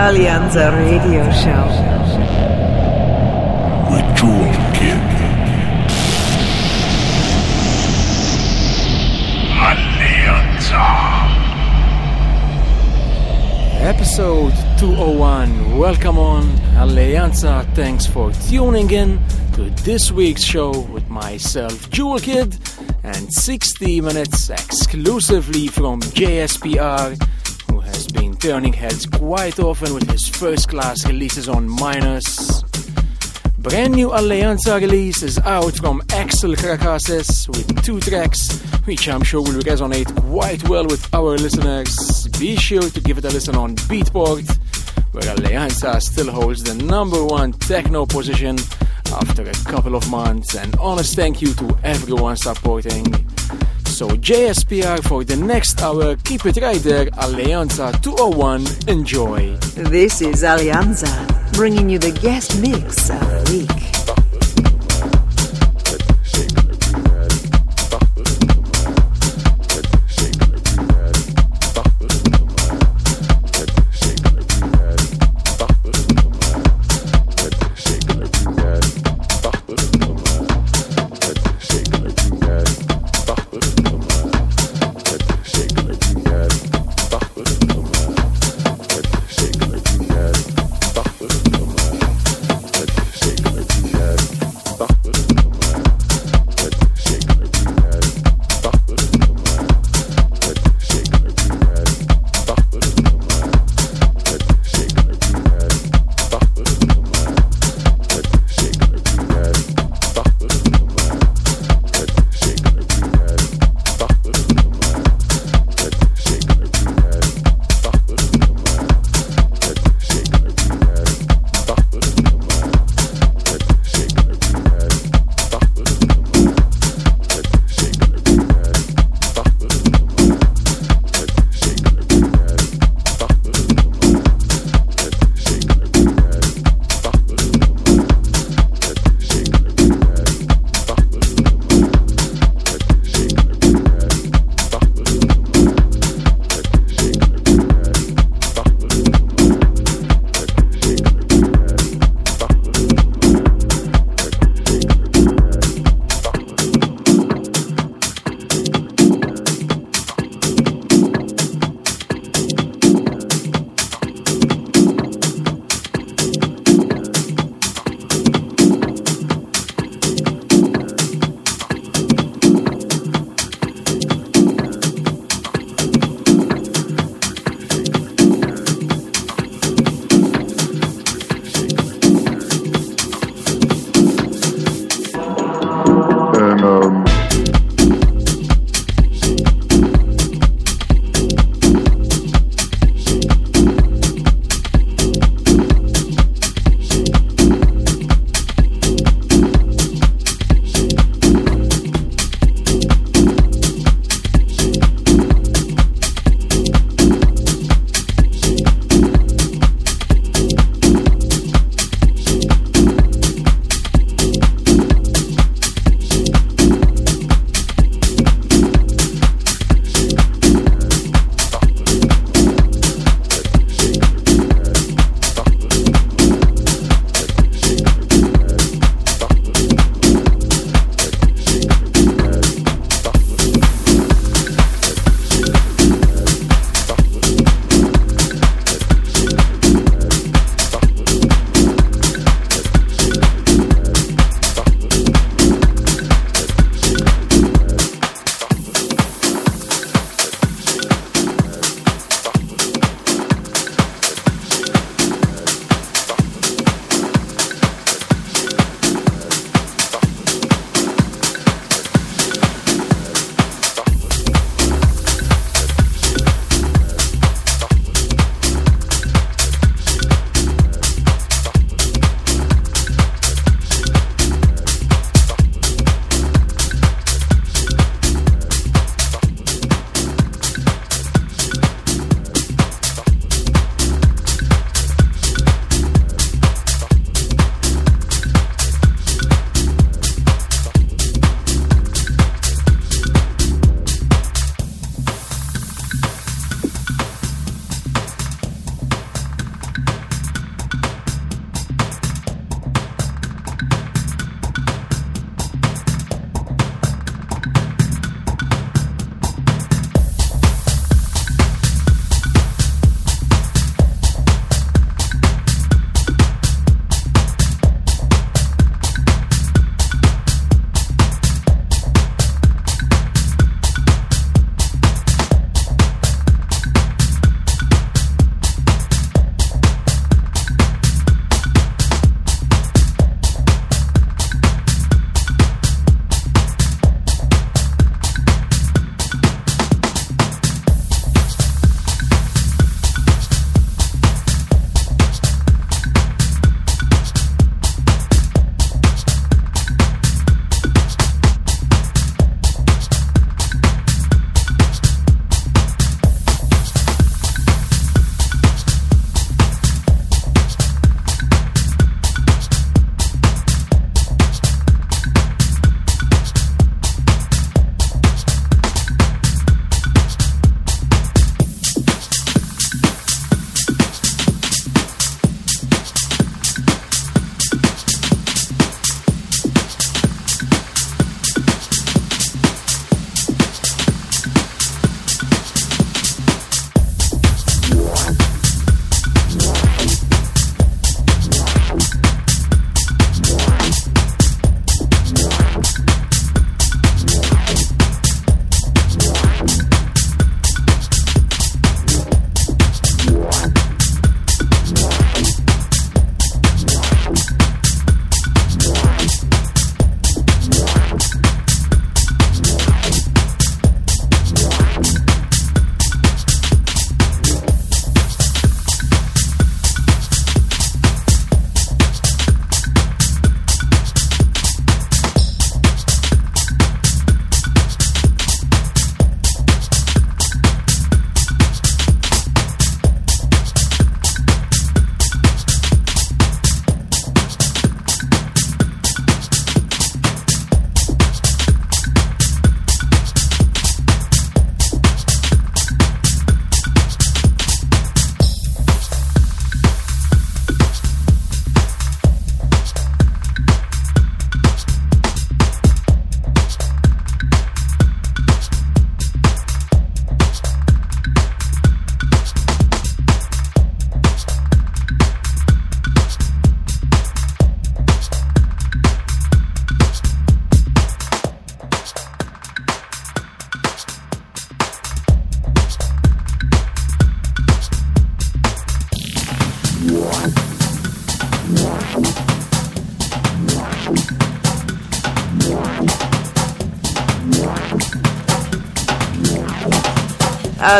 Alleanza Radio Show. With Jewel Kid. Alleanza. Episode 201. Welcome on Alleanza. Thanks for tuning in to this week's show with myself, Jewel Kid, and 60 minutes exclusively from JSPR, who has been turning heads quite often with his first class releases on Minus. Brand new Alleanza release is out from Axel Karakasis with two tracks, which I'm sure will resonate quite well with our listeners. Be sure to give it a listen on Beatport, where Alleanza still holds the number one techno position after a couple of months. And honest thank you to everyone supporting. So JSPR for the next hour, keep it right there, Alleanza 201, enjoy. This is Alleanza, bringing you the guest mix of the week.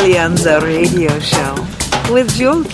Alleanza Radio Show with Jewel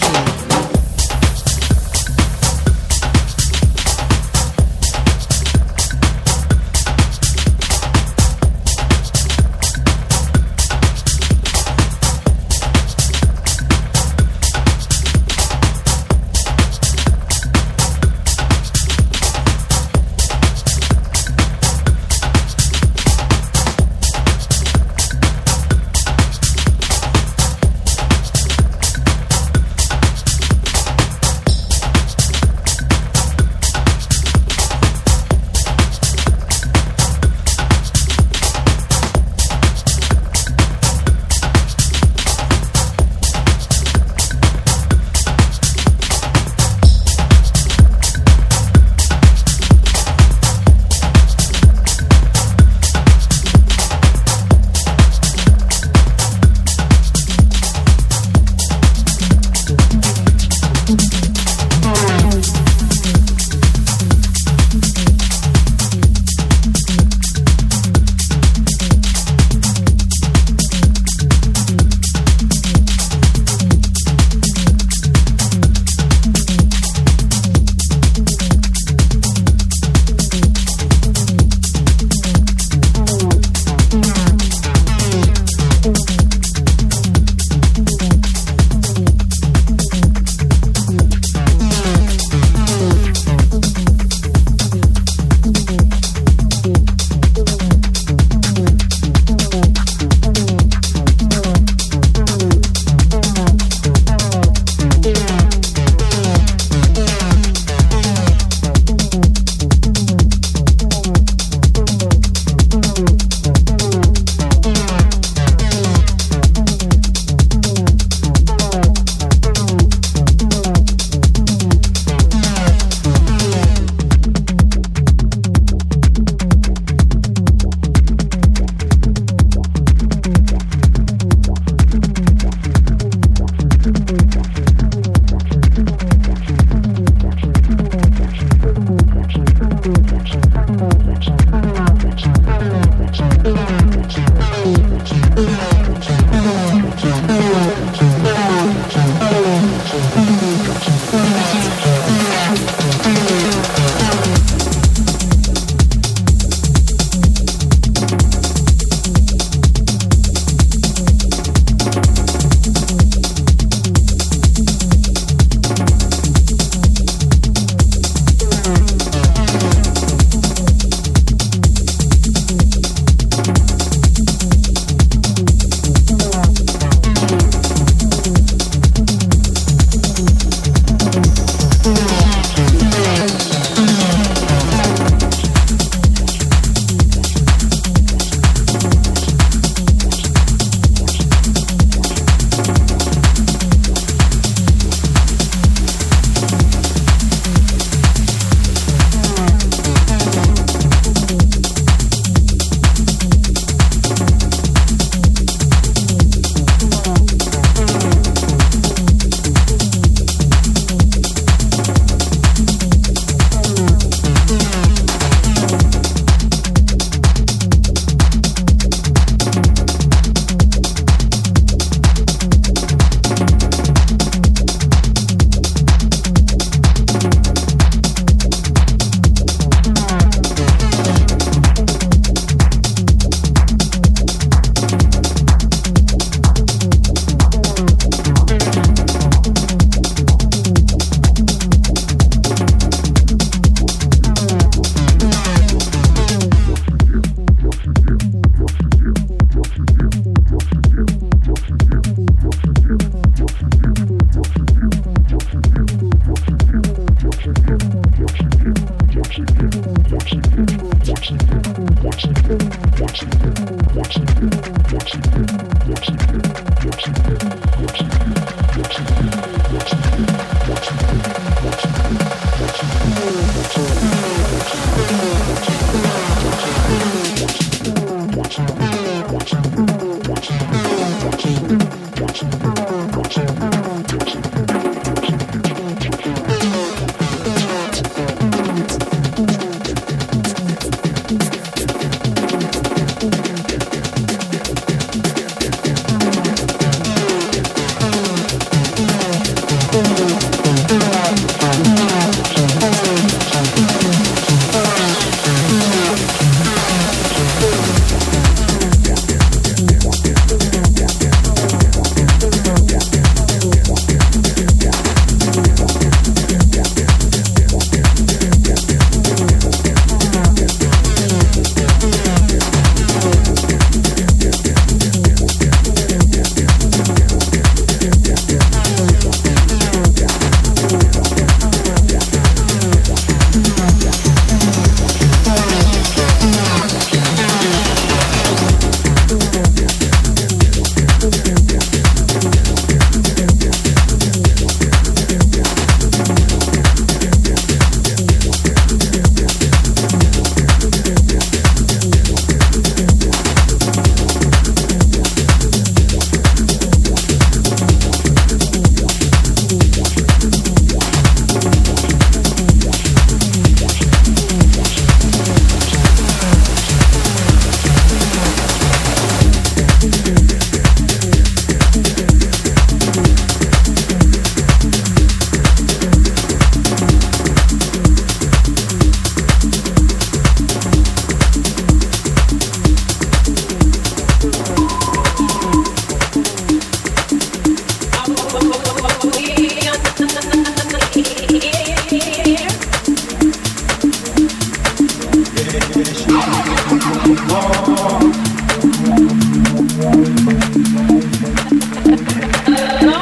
Connected.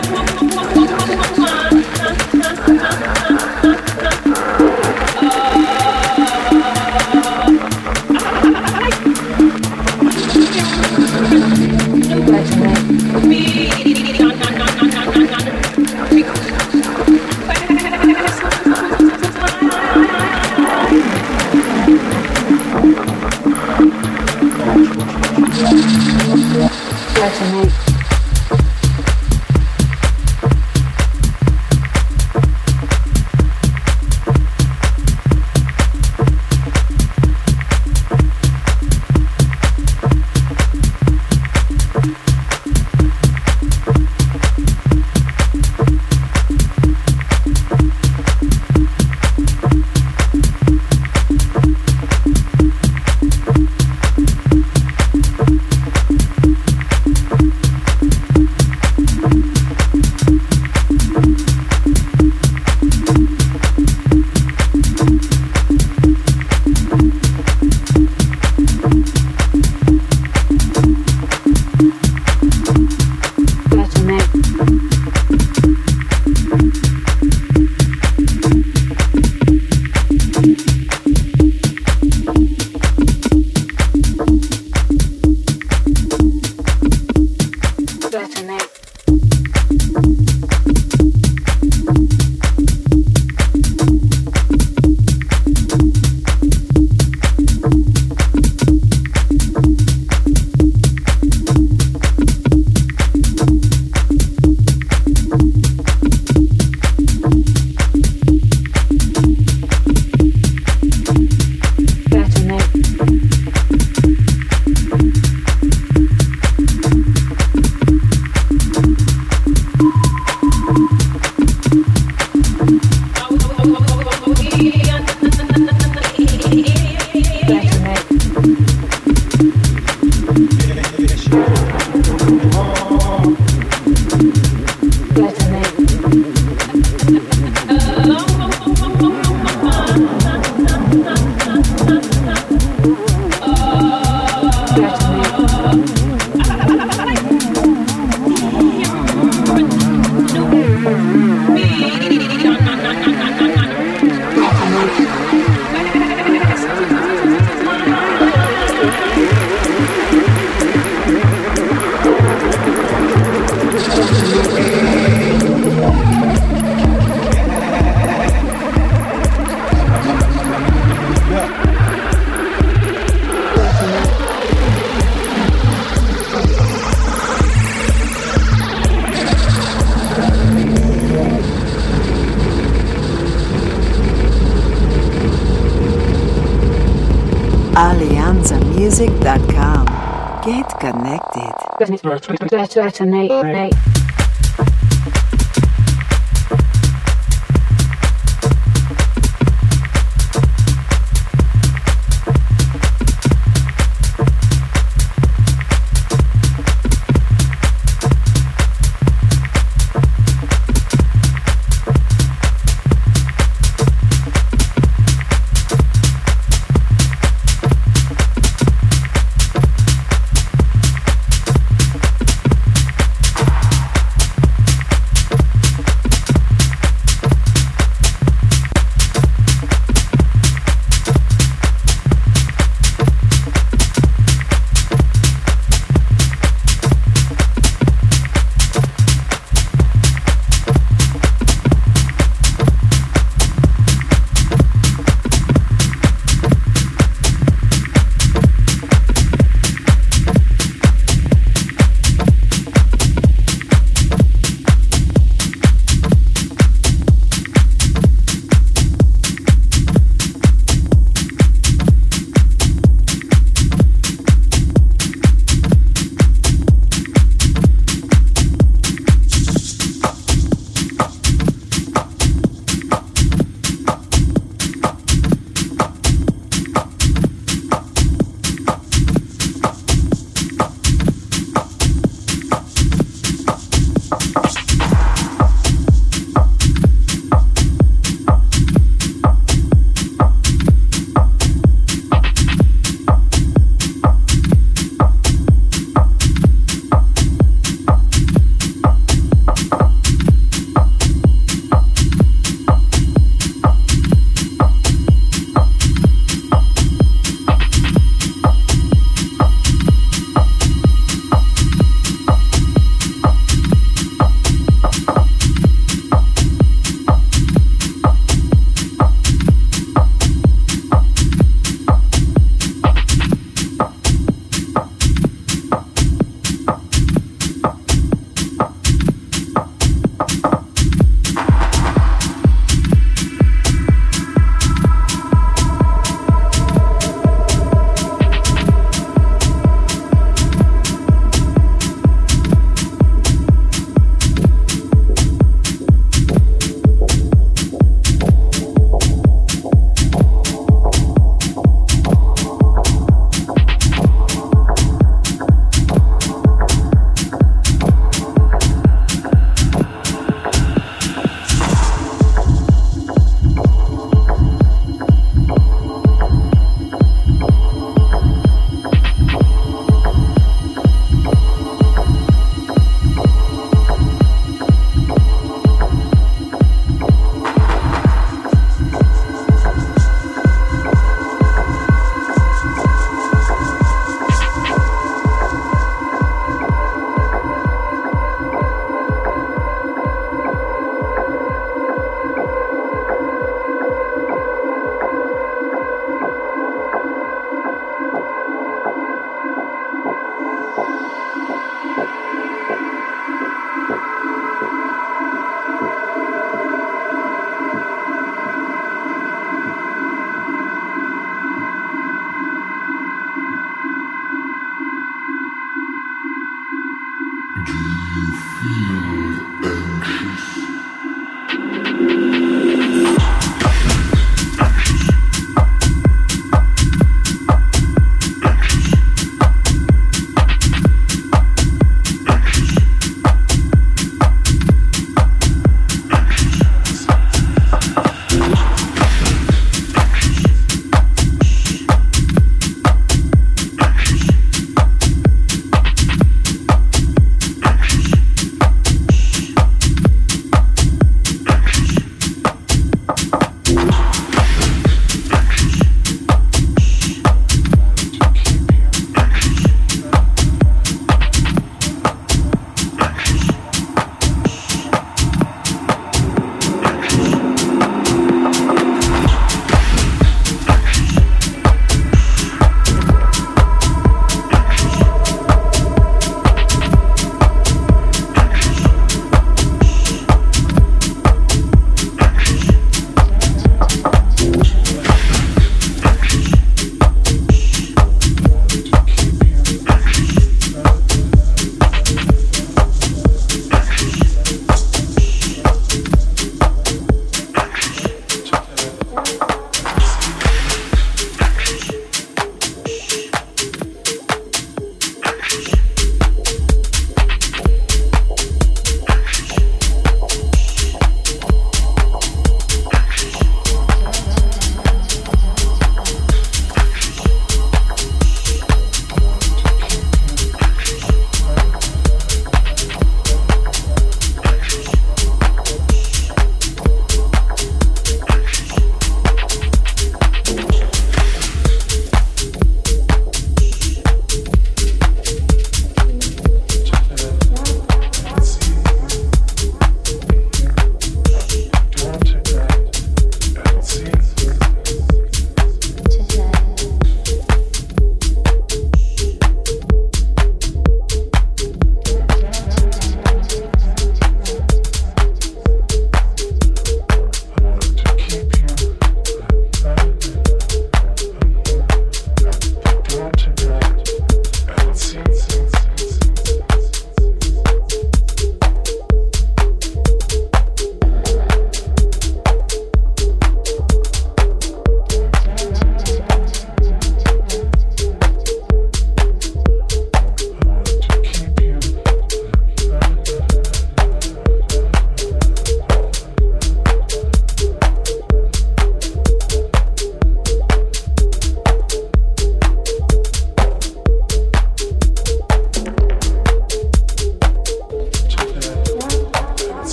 Detonate.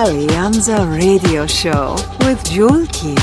Alleanza Radio Show with Kid.